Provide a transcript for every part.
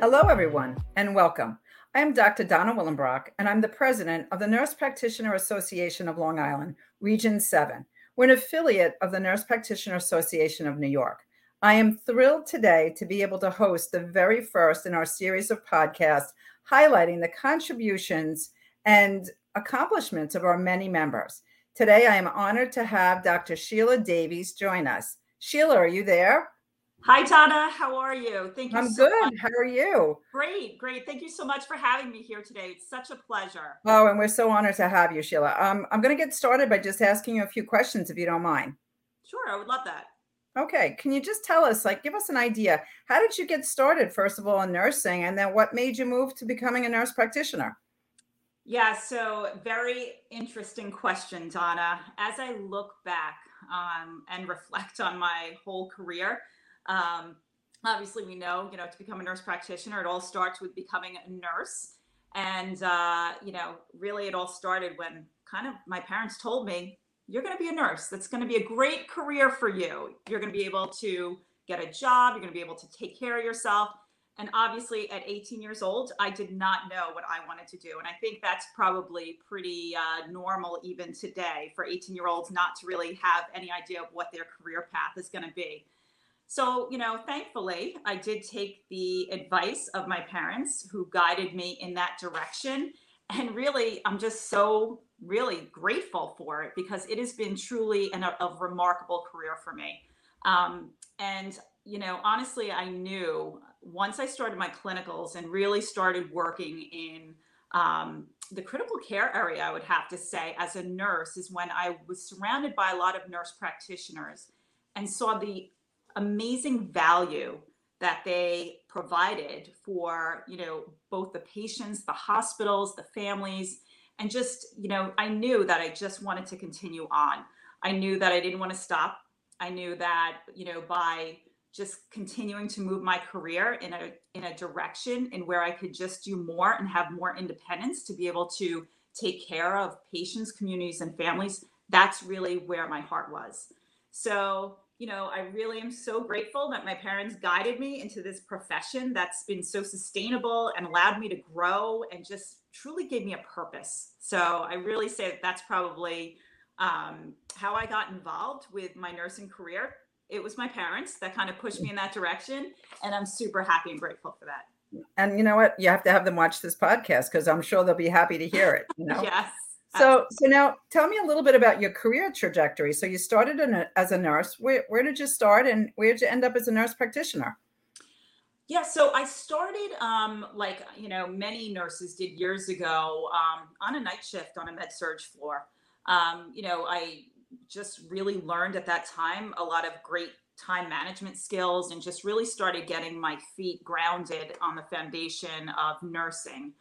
Hello, everyone, and welcome. I am Dr. Donna Willenbrock, and I'm the president of the Nurse Practitioner Association of Long Island, Region 7. We're an affiliate of the Nurse Practitioner Association of New York. I am thrilled today to be able to host the very first in our series of podcasts highlighting the contributions and accomplishments of our many members. Today, I am honored to have Dr. Sheila Davies join us. Sheila, are you there? Hi, Donna. How are you? Thank you. I'm so good. Much. How are you? Great, great. Thank you so much for having me here today. It's such a pleasure. Oh, and we're so honored to have you, Sheila. Um, I'm going to get started by just asking you a few questions, if you don't mind. Sure, I would love that. Okay. Can you just tell us, like, give us an idea? How did you get started, first of all, in nursing, and then what made you move to becoming a nurse practitioner? Yeah, so very interesting question, Donna. As I look back um, and reflect on my whole career, um, obviously, we know, you know, to become a nurse practitioner, it all starts with becoming a nurse. And, uh, you know, really it all started when kind of my parents told me, you're going to be a nurse. That's going to be a great career for you. You're going to be able to get a job. You're going to be able to take care of yourself. And obviously, at 18 years old, I did not know what I wanted to do. And I think that's probably pretty uh, normal even today for 18 year olds not to really have any idea of what their career path is going to be. So, you know, thankfully, I did take the advice of my parents who guided me in that direction. And really, I'm just so really grateful for it because it has been truly an, a, remarkable career for me. Um, and, you know, honestly, I knew once I started my clinicals and really started working in um, the critical care area, I would have to say, as a nurse, is when I was surrounded by a lot of nurse practitioners and saw the amazing value that they provided for you know both the patients the hospitals the families and just you know i knew that i just wanted to continue on. I knew that i didn't want to stop. I knew that you know by just continuing to move my career in a in a direction in where i could just do more and have more independence to be able to take care of patients communities and families that's really where my heart was. So you know, I really am so grateful that my parents guided me into this profession that's been so sustainable and allowed me to grow and just truly gave me a purpose. So I really say that that's probably um, how I got involved with my nursing career. It was my parents that kind of pushed me in that direction. And I'm super happy and grateful for that. And you know what? You have to have them watch this podcast because I'm sure they'll be happy to hear it. You know? yes. So, so now tell me a little bit about your career trajectory. So you started a, as a nurse. Where, where did you start and where did you end up as a nurse practitioner? Yeah, so I started um, like you know many nurses did years ago um, on a night shift on a med surg floor. Um, you know, I just really learned at that time a lot of great time management skills and just really started getting my feet grounded on the foundation of nursing.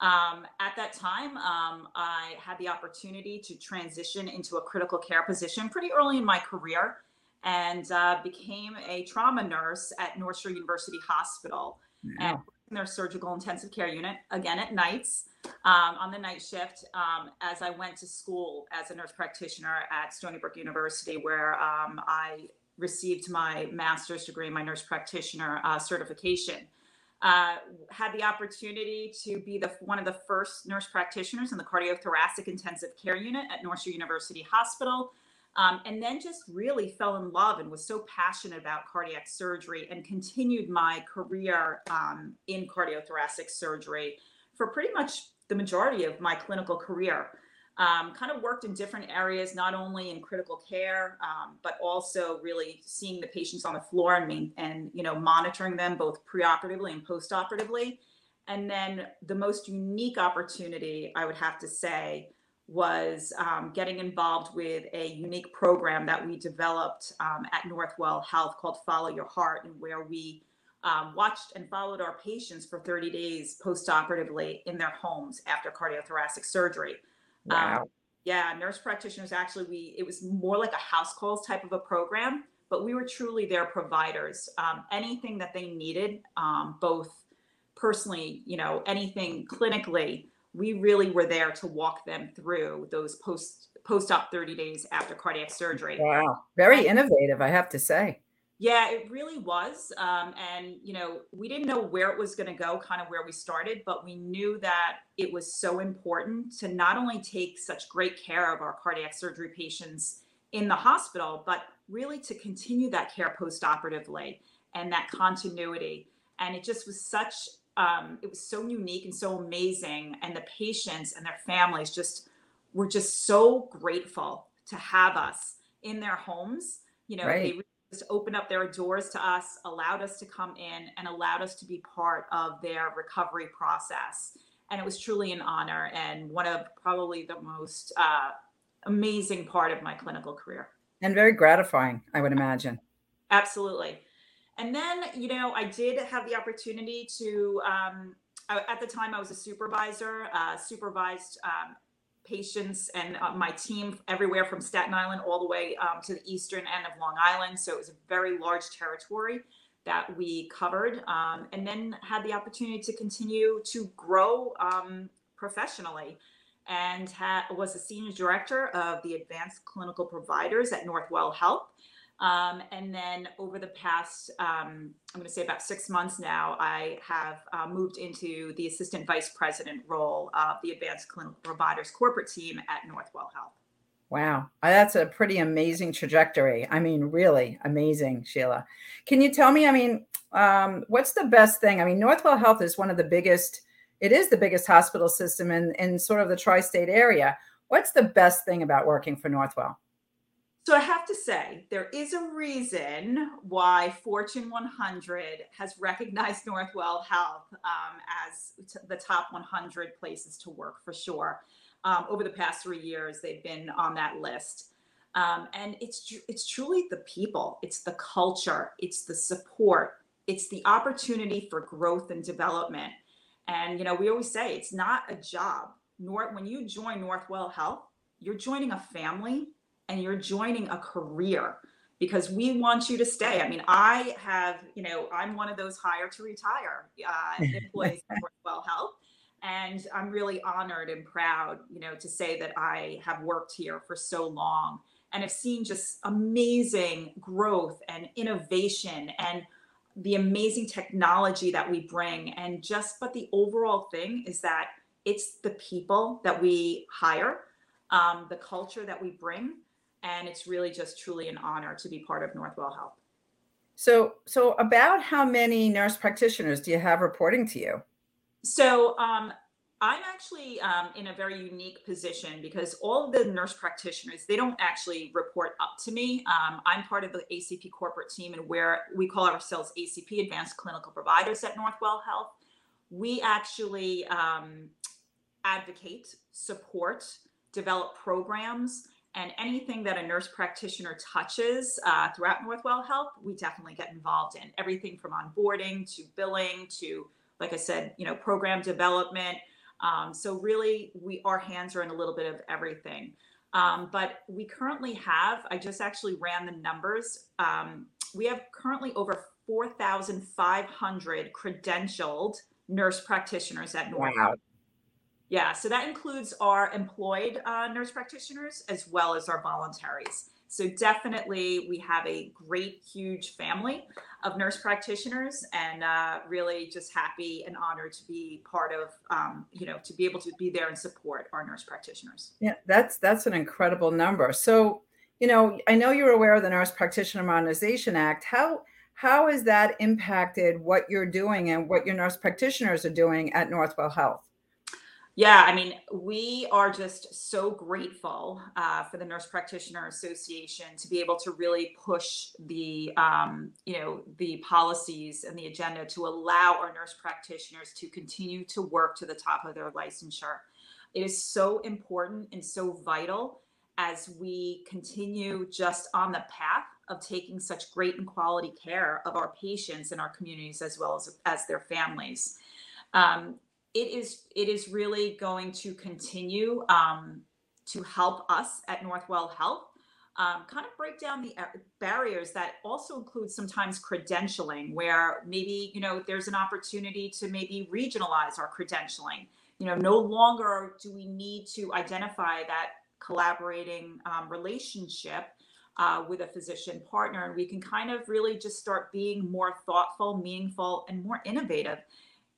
Um, at that time, um, I had the opportunity to transition into a critical care position pretty early in my career and uh, became a trauma nurse at North Shore University Hospital and their surgical intensive care unit again at nights um, on the night shift um, as I went to school as a nurse practitioner at Stony Brook University, where um, I received my master's degree, my nurse practitioner uh, certification. Uh, had the opportunity to be the one of the first nurse practitioners in the cardiothoracic intensive care unit at North Shore University Hospital. Um, and then just really fell in love and was so passionate about cardiac surgery and continued my career um, in cardiothoracic surgery for pretty much the majority of my clinical career um, kind of worked in different areas, not only in critical care, um, but also really seeing the patients on the floor and, and you know monitoring them both preoperatively and postoperatively. And then the most unique opportunity, I would have to say, was um, getting involved with a unique program that we developed um, at Northwell Health called Follow Your Heart, and where we um, watched and followed our patients for 30 days postoperatively in their homes after cardiothoracic surgery. Um, wow. Um, yeah, nurse practitioners actually, we it was more like a house calls type of a program, but we were truly their providers. Um, anything that they needed, um, both personally, you know, anything clinically, we really were there to walk them through those post post op 30 days after cardiac surgery. Wow, very innovative, I have to say. Yeah, it really was. Um, and, you know, we didn't know where it was going to go, kind of where we started, but we knew that it was so important to not only take such great care of our cardiac surgery patients in the hospital, but really to continue that care postoperatively and that continuity. And it just was such, um, it was so unique and so amazing. And the patients and their families just were just so grateful to have us in their homes. You know, right. they just opened up their doors to us, allowed us to come in, and allowed us to be part of their recovery process. And it was truly an honor and one of probably the most uh, amazing part of my clinical career. And very gratifying, I would imagine. Absolutely. And then, you know, I did have the opportunity to, um, at the time, I was a supervisor, uh, supervised um, patients and uh, my team everywhere from Staten Island all the way um, to the eastern end of Long Island. So it was a very large territory that we covered, um, and then had the opportunity to continue to grow um, professionally. And ha- was a senior director of the advanced clinical providers at Northwell Health. Um, and then over the past, um, I'm going to say about six months now, I have uh, moved into the assistant vice president role of the advanced clinical providers corporate team at Northwell Health. Wow, uh, that's a pretty amazing trajectory. I mean, really amazing, Sheila. Can you tell me? I mean, um, what's the best thing? I mean, Northwell Health is one of the biggest. It is the biggest hospital system in in sort of the tri-state area. What's the best thing about working for Northwell? So I have to say, there is a reason why Fortune 100 has recognized Northwell Health um, as t- the top 100 places to work for sure. Um, over the past three years, they've been on that list. Um, and it's it's truly the people, it's the culture, it's the support, it's the opportunity for growth and development. And you know, we always say it's not a job. Nor when you join Northwell Health, you're joining a family and you're joining a career because we want you to stay. I mean, I have, you know, I'm one of those hire to retire uh, employees at Well Health. And I'm really honored and proud, you know, to say that I have worked here for so long and have seen just amazing growth and innovation and the amazing technology that we bring. And just, but the overall thing is that it's the people that we hire, um, the culture that we bring, and it's really just truly an honor to be part of Northwell Health. So, so about how many nurse practitioners do you have reporting to you? So, um, I'm actually um, in a very unique position because all of the nurse practitioners they don't actually report up to me. Um, I'm part of the ACP corporate team, and where we call ourselves ACP Advanced Clinical Providers at Northwell Health. We actually um, advocate, support, develop programs and anything that a nurse practitioner touches uh, throughout Northwell Health, we definitely get involved in everything from onboarding to billing to, like I said, you know, program development. Um, so really, we our hands are in a little bit of everything. Um, but we currently have, I just actually ran the numbers. Um, we have currently over 4,500 credentialed nurse practitioners at Northwell. Wow. Yeah, so that includes our employed uh, nurse practitioners as well as our voluntaries. So definitely, we have a great, huge family of nurse practitioners, and uh, really just happy and honored to be part of, um, you know, to be able to be there and support our nurse practitioners. Yeah, that's that's an incredible number. So, you know, I know you're aware of the Nurse Practitioner Modernization Act. How how has that impacted what you're doing and what your nurse practitioners are doing at Northwell Health? Yeah, I mean, we are just so grateful uh, for the Nurse Practitioner Association to be able to really push the, um, you know, the policies and the agenda to allow our nurse practitioners to continue to work to the top of their licensure. It is so important and so vital as we continue just on the path of taking such great and quality care of our patients and our communities as well as as their families. Um, it is it is really going to continue um, to help us at Northwell Health um, kind of break down the uh, barriers that also include sometimes credentialing, where maybe you know there's an opportunity to maybe regionalize our credentialing. You know, no longer do we need to identify that collaborating um, relationship uh, with a physician partner. And we can kind of really just start being more thoughtful, meaningful, and more innovative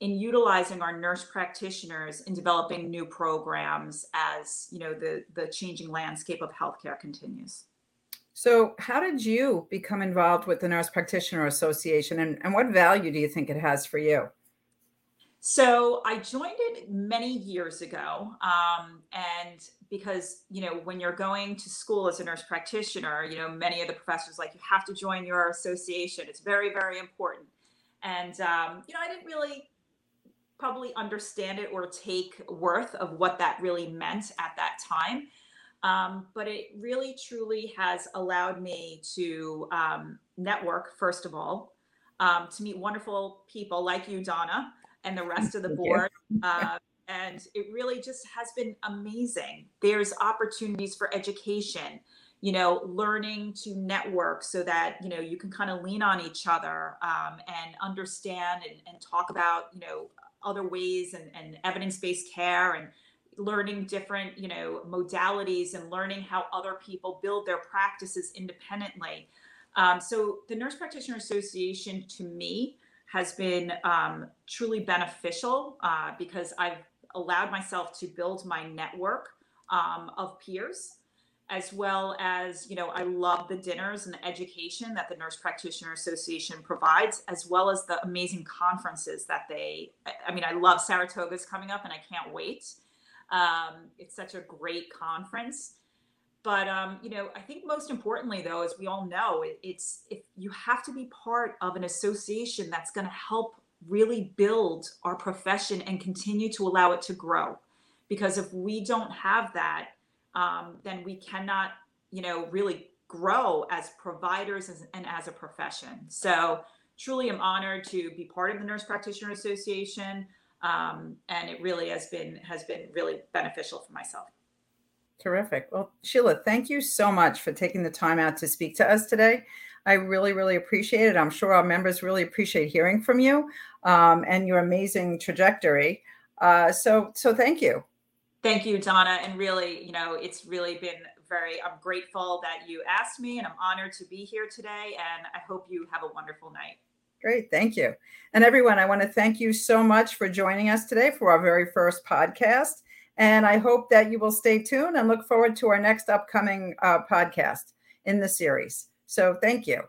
in utilizing our nurse practitioners in developing new programs as you know the the changing landscape of healthcare continues. So, how did you become involved with the Nurse Practitioner Association, and, and what value do you think it has for you? So I joined it many years ago. Um, and because, you know, when you're going to school as a nurse practitioner, you know, many of the professors like, you have to join your association. It's very, very important. And, um, you know, I didn't really probably understand it or take worth of what that really meant at that time. Um, but it really truly has allowed me to um, network, first of all, um, to meet wonderful people like you, Donna, and the rest of the board. Uh, and it really just has been amazing. There's opportunities for education, you know, learning to network so that, you know, you can kind of lean on each other um, and understand and, and talk about, you know, other ways and, and evidence-based care and learning different, you know, modalities and learning how other people build their practices independently. Um, so the Nurse Practitioner Association to me has been um, truly beneficial uh, because I've allowed myself to build my network um, of peers as well as you know i love the dinners and the education that the nurse practitioner association provides as well as the amazing conferences that they i mean i love saratoga's coming up and i can't wait um, it's such a great conference but um, you know, I think most importantly, though, as we all know, it, it's if you have to be part of an association that's going to help really build our profession and continue to allow it to grow. Because if we don't have that, um, then we cannot, you know, really grow as providers and as a profession. So truly, I'm honored to be part of the Nurse Practitioner Association, um, and it really has been has been really beneficial for myself. Terrific. Well, Sheila, thank you so much for taking the time out to speak to us today. I really, really appreciate it. I'm sure our members really appreciate hearing from you um, and your amazing trajectory. Uh, so, so thank you. Thank you, Donna. And really, you know, it's really been very. I'm grateful that you asked me, and I'm honored to be here today. And I hope you have a wonderful night. Great, thank you. And everyone, I want to thank you so much for joining us today for our very first podcast. And I hope that you will stay tuned and look forward to our next upcoming uh, podcast in the series. So thank you.